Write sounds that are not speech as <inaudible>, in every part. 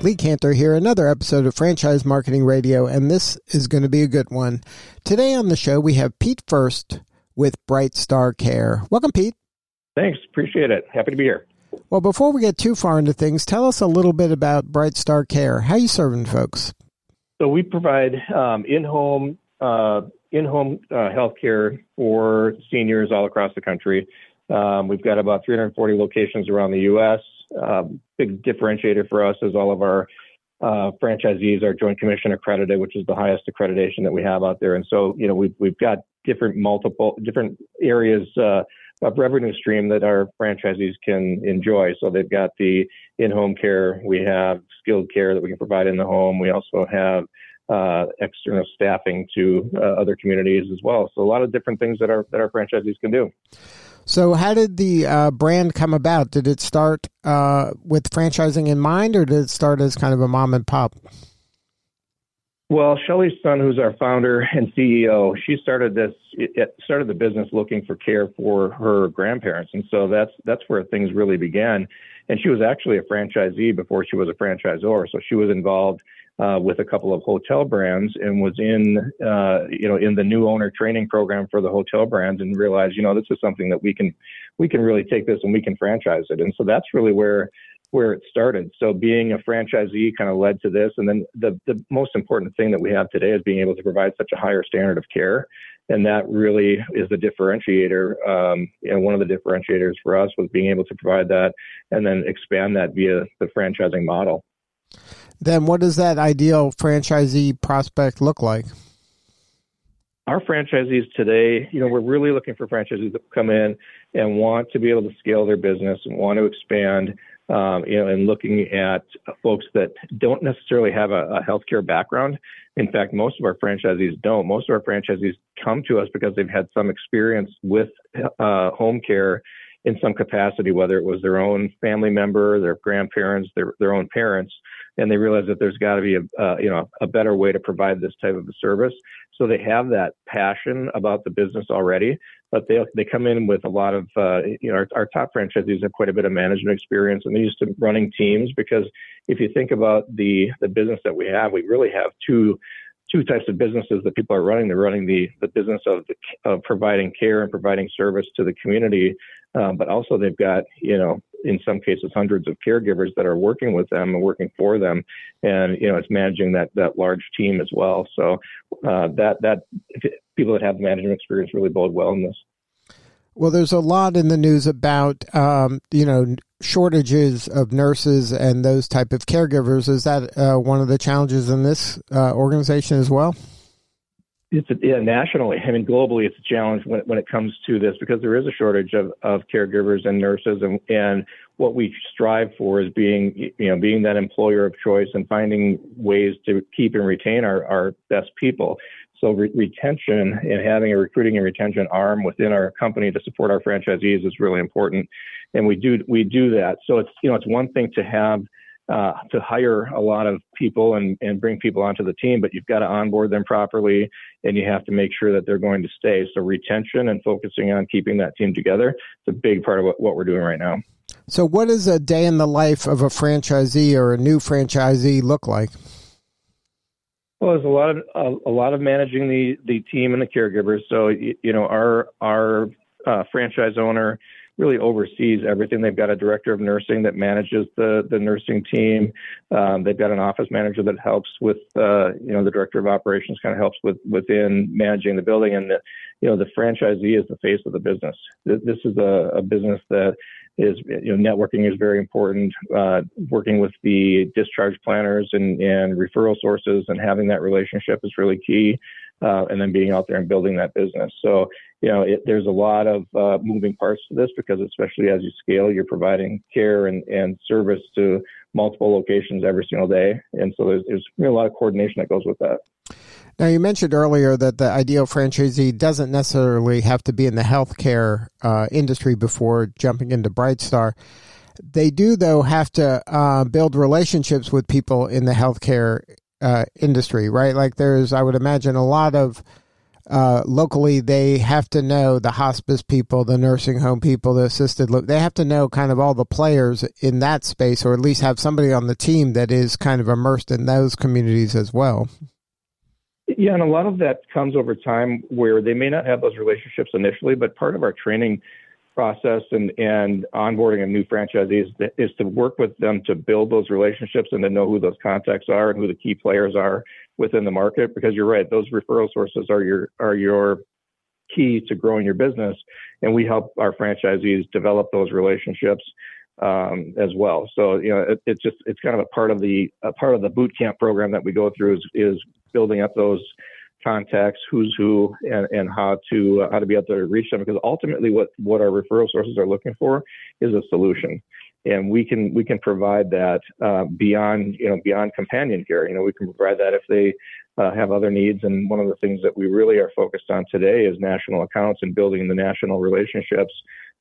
Lee Kantor here, another episode of Franchise Marketing Radio, and this is going to be a good one. Today on the show, we have Pete First with Bright Star Care. Welcome, Pete. Thanks. Appreciate it. Happy to be here. Well, before we get too far into things, tell us a little bit about Bright Star Care. How you serving folks? So we provide um, in-home uh, in-home uh, healthcare for seniors all across the country. Um, we've got about 340 locations around the U.S. Um, big differentiator for us is all of our uh, franchisees are Joint Commission accredited, which is the highest accreditation that we have out there. And so, you know, we've we've got different multiple different areas uh, of revenue stream that our franchisees can enjoy. So they've got the in-home care, we have skilled care that we can provide in the home. We also have uh, external staffing to uh, other communities as well. So a lot of different things that our that our franchisees can do. So, how did the uh, brand come about? Did it start uh, with franchising in mind, or did it start as kind of a mom and pop? Well, Shelly Sun, who's our founder and CEO, she started this started the business looking for care for her grandparents, and so that's that's where things really began. And she was actually a franchisee before she was a franchisor, so she was involved uh, with a couple of hotel brands and was in uh, you know in the new owner training program for the hotel brands and realized you know this is something that we can we can really take this and we can franchise it. And so that's really where where it started. So being a franchisee kind of led to this. And then the the most important thing that we have today is being able to provide such a higher standard of care. And that really is the differentiator um, one of the differentiators for us was being able to provide that and then expand that via the franchising model then what does that ideal franchisee prospect look like? Our franchisees today, you know, we're really looking for franchisees that come in and want to be able to scale their business and want to expand, um, you know, and looking at folks that don't necessarily have a, a healthcare background. In fact, most of our franchisees don't. Most of our franchisees come to us because they've had some experience with uh, home care in some capacity, whether it was their own family member, their grandparents, their, their own parents and they realize that there's got to be a uh, you know a better way to provide this type of a service. So they have that passion about the business already, but they they come in with a lot of uh, you know our, our top franchisees have quite a bit of management experience and they're used to running teams because if you think about the the business that we have, we really have two two types of businesses that people are running. They're running the, the business of, the, of providing care and providing service to the community, um, but also they've got, you know, in some cases hundreds of caregivers that are working with them and working for them. And you know it's managing that that large team as well. So uh, that that people that have management experience really bode well in this well there's a lot in the news about um, you know shortages of nurses and those type of caregivers is that uh, one of the challenges in this uh, organization as well it's a, yeah, nationally. I mean, globally, it's a challenge when, when it comes to this because there is a shortage of, of caregivers and nurses, and, and what we strive for is being, you know, being that employer of choice and finding ways to keep and retain our, our best people. So re- retention and having a recruiting and retention arm within our company to support our franchisees is really important, and we do we do that. So it's you know it's one thing to have uh, to hire a lot of people and, and bring people onto the team, but you've got to onboard them properly and you have to make sure that they're going to stay. So retention and focusing on keeping that team together is a big part of what, what we're doing right now. So what does a day in the life of a franchisee or a new franchisee look like? Well, there's a lot of a, a lot of managing the the team and the caregivers. So you, you know, our our uh, franchise owner really oversees everything. They've got a director of nursing that manages the the nursing team. Um, they've got an office manager that helps with uh, you know the director of operations kind of helps with within managing the building, and the you know the franchisee is the face of the business. This is a, a business that is you know networking is very important. Uh, working with the discharge planners and and referral sources and having that relationship is really key uh, and then being out there and building that business. So, you know, it, there's a lot of uh, moving parts to this because, especially as you scale, you're providing care and, and service to multiple locations every single day. And so there's, there's a lot of coordination that goes with that. Now, you mentioned earlier that the ideal franchisee doesn't necessarily have to be in the healthcare uh, industry before jumping into Brightstar. They do, though, have to uh, build relationships with people in the healthcare uh, industry, right? Like, there's, I would imagine, a lot of uh, locally, they have to know the hospice people, the nursing home people, the assisted. They have to know kind of all the players in that space, or at least have somebody on the team that is kind of immersed in those communities as well. Yeah, and a lot of that comes over time where they may not have those relationships initially, but part of our training process and, and onboarding of new franchisees is to work with them to build those relationships and to know who those contacts are and who the key players are within the market. Because you're right, those referral sources are your are your key to growing your business, and we help our franchisees develop those relationships um, as well. So you know, it, it's just it's kind of a part of the a part of the boot camp program that we go through is, is building up those contacts, who's who, and, and how to uh, how to be able to reach them. Because ultimately, what what our referral sources are looking for is a solution, and we can we can provide that uh, beyond you know beyond companion care. You know, we can provide that if they uh, have other needs. And one of the things that we really are focused on today is national accounts and building the national relationships.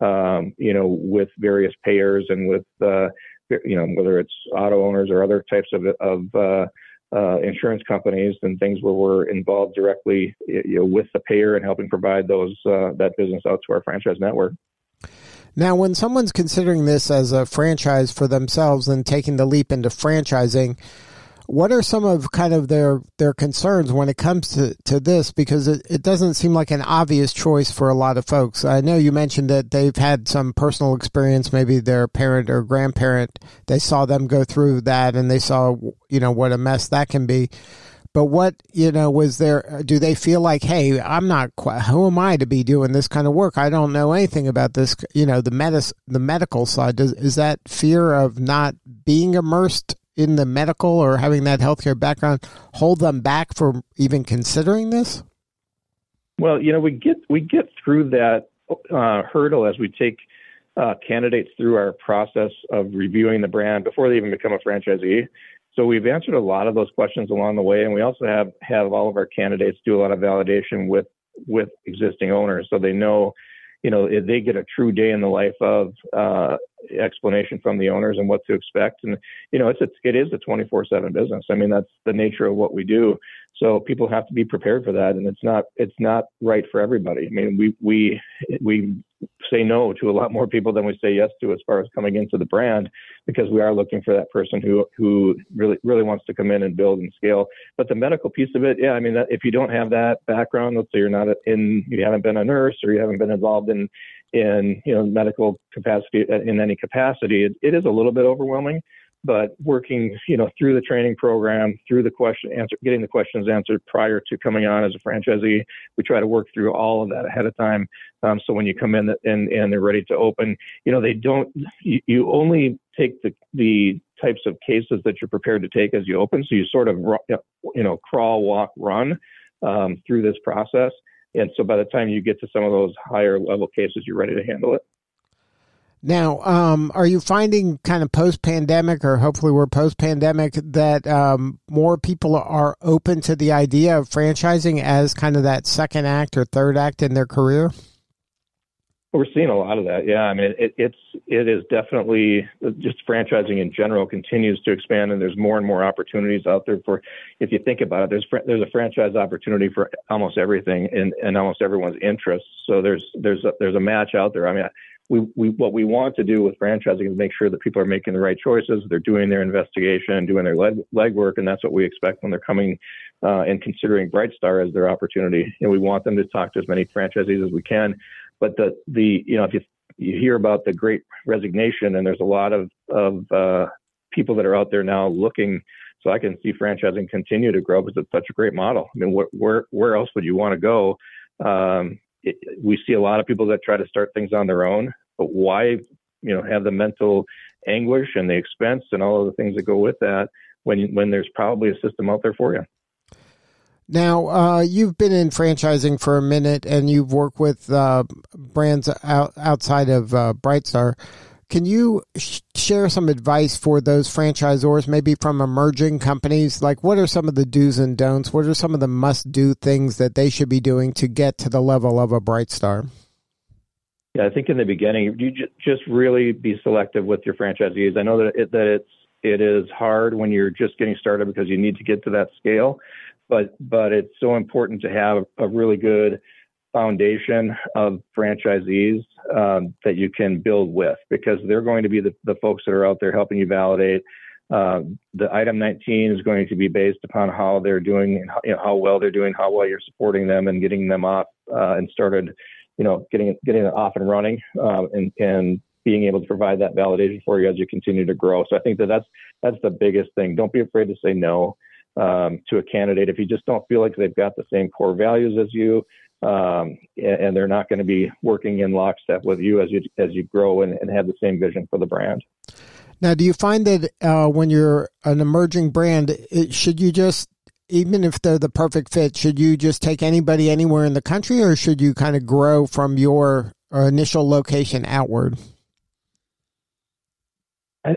Um, you know, with various payers and with uh, you know whether it's auto owners or other types of of uh, insurance companies and things where we're involved directly you know, with the payer and helping provide those uh, that business out to our franchise network. Now, when someone's considering this as a franchise for themselves and taking the leap into franchising, what are some of kind of their their concerns when it comes to, to this? Because it, it doesn't seem like an obvious choice for a lot of folks. I know you mentioned that they've had some personal experience, maybe their parent or grandparent, they saw them go through that and they saw, you know, what a mess that can be. But what, you know, was there, do they feel like, hey, I'm not, quite, who am I to be doing this kind of work? I don't know anything about this, you know, the, medis, the medical side. Does, is that fear of not being immersed in the medical or having that healthcare background hold them back from even considering this? Well, you know, we get we get through that uh, hurdle as we take uh, candidates through our process of reviewing the brand before they even become a franchisee. So we've answered a lot of those questions along the way, and we also have have all of our candidates do a lot of validation with with existing owners, so they know you know, they get a true day in the life of uh, explanation from the owners and what to expect. And you know, it's a, it is a 24/7 business. I mean, that's the nature of what we do. So people have to be prepared for that, and it's not it's not right for everybody. I mean, we we we say no to a lot more people than we say yes to as far as coming into the brand because we are looking for that person who who really really wants to come in and build and scale. But the medical piece of it, yeah, I mean, if you don't have that background, let's say you're not in, you haven't been a nurse or you haven't been involved in in you know medical capacity in any capacity, it, it is a little bit overwhelming but working you know through the training program through the question answer getting the questions answered prior to coming on as a franchisee we try to work through all of that ahead of time. Um, so when you come in and and they're ready to open you know they don't you, you only take the the types of cases that you're prepared to take as you open. So you sort of you know crawl walk run um, through this process and so by the time you get to some of those higher level cases you're ready to handle it now, um, are you finding kind of post pandemic, or hopefully we're post pandemic, that um, more people are open to the idea of franchising as kind of that second act or third act in their career? We're seeing a lot of that. Yeah, I mean, it, it's it is definitely just franchising in general continues to expand, and there's more and more opportunities out there for. If you think about it, there's there's a franchise opportunity for almost everything in, in almost everyone's interests. So there's there's a, there's a match out there. I mean, we, we what we want to do with franchising is make sure that people are making the right choices, they're doing their investigation, doing their leg legwork, and that's what we expect when they're coming uh, and considering Brightstar as their opportunity. And we want them to talk to as many franchisees as we can. But the the you know if you you hear about the Great Resignation, and there's a lot of of uh, people that are out there now looking. So I can see franchising continue to grow because it's such a great model. I mean, wh- where where else would you want to go? Um, it, we see a lot of people that try to start things on their own, but why, you know, have the mental anguish and the expense and all of the things that go with that when when there's probably a system out there for you. Now, uh, you've been in franchising for a minute, and you've worked with uh, brands out, outside of uh, Brightstar. Can you sh- share some advice for those franchisors, maybe from emerging companies? Like, what are some of the do's and don'ts? What are some of the must do things that they should be doing to get to the level of a Brightstar? Yeah, I think in the beginning, you just really be selective with your franchisees. I know that it, that it's it is hard when you're just getting started because you need to get to that scale, but but it's so important to have a really good foundation of franchisees um, that you can build with because they're going to be the, the folks that are out there helping you validate. Uh, the item 19 is going to be based upon how they're doing, you know, how well they're doing, how well you're supporting them, and getting them off uh, and started, you know, getting getting it off and running, uh, and and being able to provide that validation for you as you continue to grow. So I think that that's that's the biggest thing. Don't be afraid to say no um, to a candidate if you just don't feel like they've got the same core values as you, um, and they're not going to be working in lockstep with you as you as you grow and, and have the same vision for the brand. Now, do you find that uh, when you're an emerging brand, it, should you just even if they're the perfect fit, should you just take anybody anywhere in the country, or should you kind of grow from your uh, initial location outward?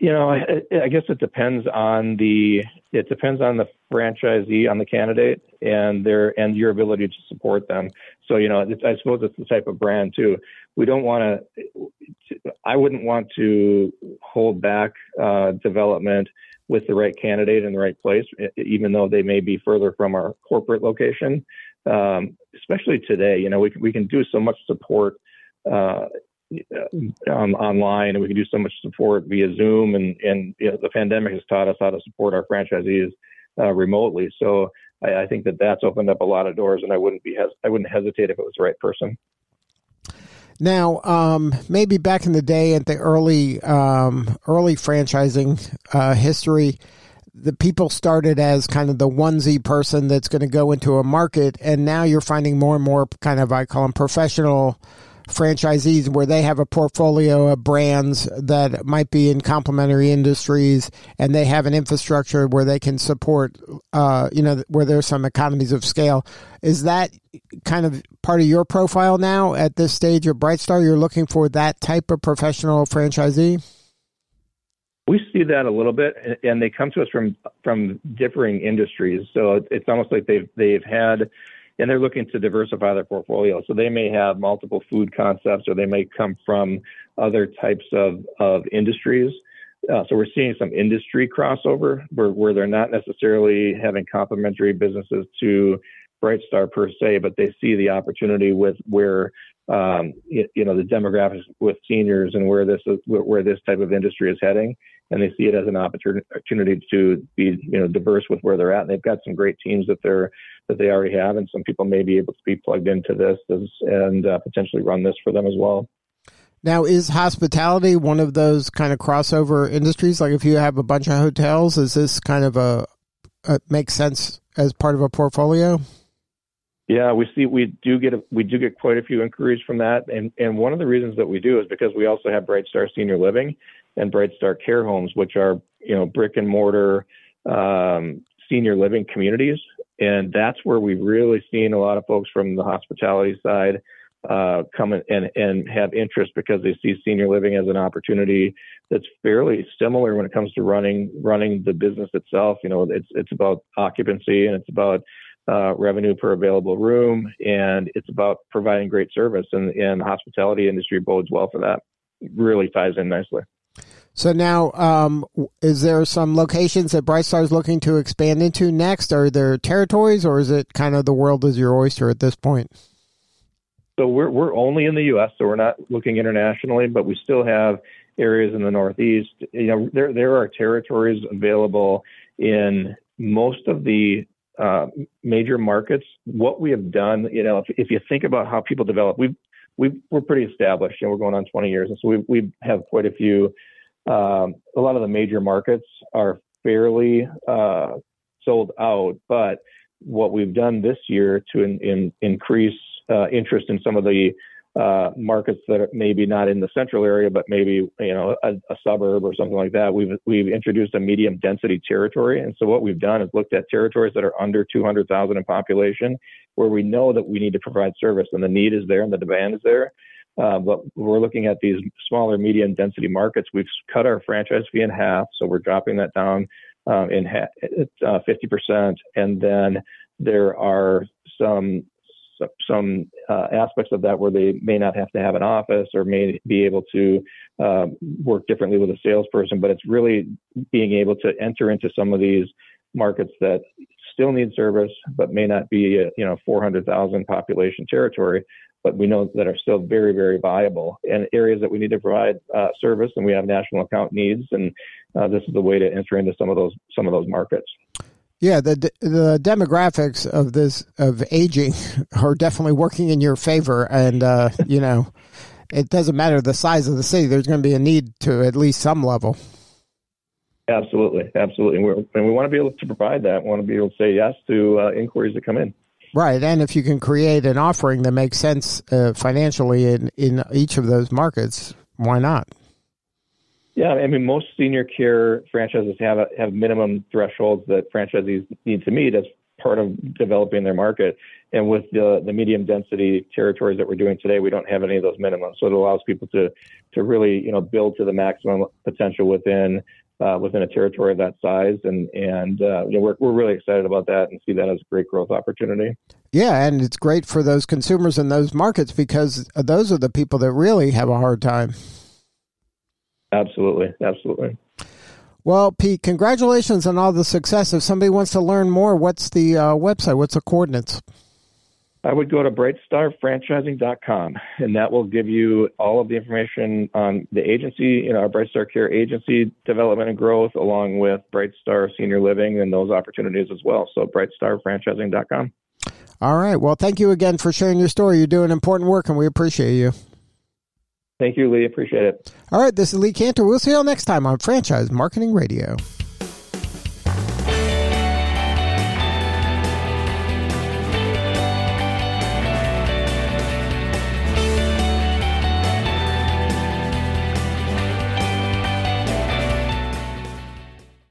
you know, I, I guess it depends on the it depends on the franchisee, on the candidate, and their and your ability to support them. So you know, I suppose it's the type of brand too. We don't want to. I wouldn't want to hold back uh, development with the right candidate in the right place, even though they may be further from our corporate location. Um, especially today, you know, we can, we can do so much support uh, um, online and we can do so much support via Zoom. And, and you know, the pandemic has taught us how to support our franchisees uh, remotely. So I, I, think that that's opened up a lot of doors, and I wouldn't be hes- I wouldn't hesitate if it was the right person. Now, um, maybe back in the day at the early um, early franchising uh, history, the people started as kind of the onesie person that's going to go into a market, and now you're finding more and more kind of I call them professional franchisees where they have a portfolio of brands that might be in complementary industries and they have an infrastructure where they can support uh, you know where there's some economies of scale. Is that kind of part of your profile now at this stage of brightstar you're looking for that type of professional franchisee? We see that a little bit and they come to us from from differing industries. So it's almost like they've they've had and they're looking to diversify their portfolio. So they may have multiple food concepts, or they may come from other types of of industries. Uh, so we're seeing some industry crossover where, where they're not necessarily having complementary businesses to Brightstar per se, but they see the opportunity with where um, you, you, know the demographics with seniors and where this is where this type of industry is heading, and they see it as an opportunity to be you know diverse with where they're at. And they've got some great teams that they're that they already have, and some people may be able to be plugged into this as, and uh, potentially run this for them as well. Now, is hospitality one of those kind of crossover industries? Like, if you have a bunch of hotels, is this kind of a, a makes sense as part of a portfolio? Yeah, we see we do get a, we do get quite a few inquiries from that, and and one of the reasons that we do is because we also have Brightstar Senior Living and Brightstar Care Homes, which are you know brick and mortar um, senior living communities and that's where we've really seen a lot of folks from the hospitality side uh, come and, and have interest because they see senior living as an opportunity that's fairly similar when it comes to running running the business itself. You know, it's it's about occupancy and it's about uh, revenue per available room, and it's about providing great service. And, and the hospitality industry bodes well for that. It really ties in nicely. So now, um, is there some locations that Brightstar is looking to expand into next? Are there territories, or is it kind of the world is your oyster at this point? So we're we're only in the U.S., so we're not looking internationally, but we still have areas in the Northeast. You know, there there are territories available in most of the uh, major markets. What we have done, you know, if, if you think about how people develop, we we we're pretty established. You know, we're going on 20 years, and so we we have quite a few um, a lot of the major markets are fairly uh, sold out, but what we've done this year to in, in, increase uh, interest in some of the uh, markets that are maybe not in the central area, but maybe you know a, a, suburb or something like that. We've we've introduced a medium density territory, and so what we've done is looked at territories that are under 200,000 in population, where we know that we need to provide service and the need is there and the demand is there. Uh, but we're looking at these smaller, medium density markets. We've cut our franchise fee in half, so we're dropping that down um, in ha- uh, 50%. And then there are some some uh, aspects of that where they may not have to have an office or may be able to uh, work differently with a salesperson. But it's really being able to enter into some of these markets that still need service, but may not be a, you know 400,000 population territory, but we know that are still very very viable and areas that we need to provide uh, service, and we have national account needs, and uh, this is the way to enter into some of those some of those markets. Yeah, the the demographics of this of aging <laughs> are definitely working in your favor, and uh, you know, it doesn't matter the size of the city. There's going to be a need to at least some level. Absolutely, absolutely, and, we're, and we want to be able to provide that. We want to be able to say yes to uh, inquiries that come in. Right, and if you can create an offering that makes sense uh, financially in in each of those markets, why not? Yeah, I mean, most senior care franchises have a, have minimum thresholds that franchisees need to meet as part of developing their market. And with the the medium density territories that we're doing today, we don't have any of those minimums. So it allows people to to really you know build to the maximum potential within uh, within a territory of that size. And and uh, you know we're we're really excited about that and see that as a great growth opportunity. Yeah, and it's great for those consumers in those markets because those are the people that really have a hard time. Absolutely, absolutely. Well, Pete, congratulations on all the success. If somebody wants to learn more, what's the uh, website? What's the coordinates? I would go to brightstarfranchising.com, and that will give you all of the information on the agency, you know, our Brightstar Care agency development and growth, along with Brightstar Senior Living and those opportunities as well. So, brightstarfranchising.com. All right. Well, thank you again for sharing your story. You're doing important work, and we appreciate you. Thank you, Lee. Appreciate it. All right, this is Lee Kantor. We'll see you all next time on Franchise Marketing Radio.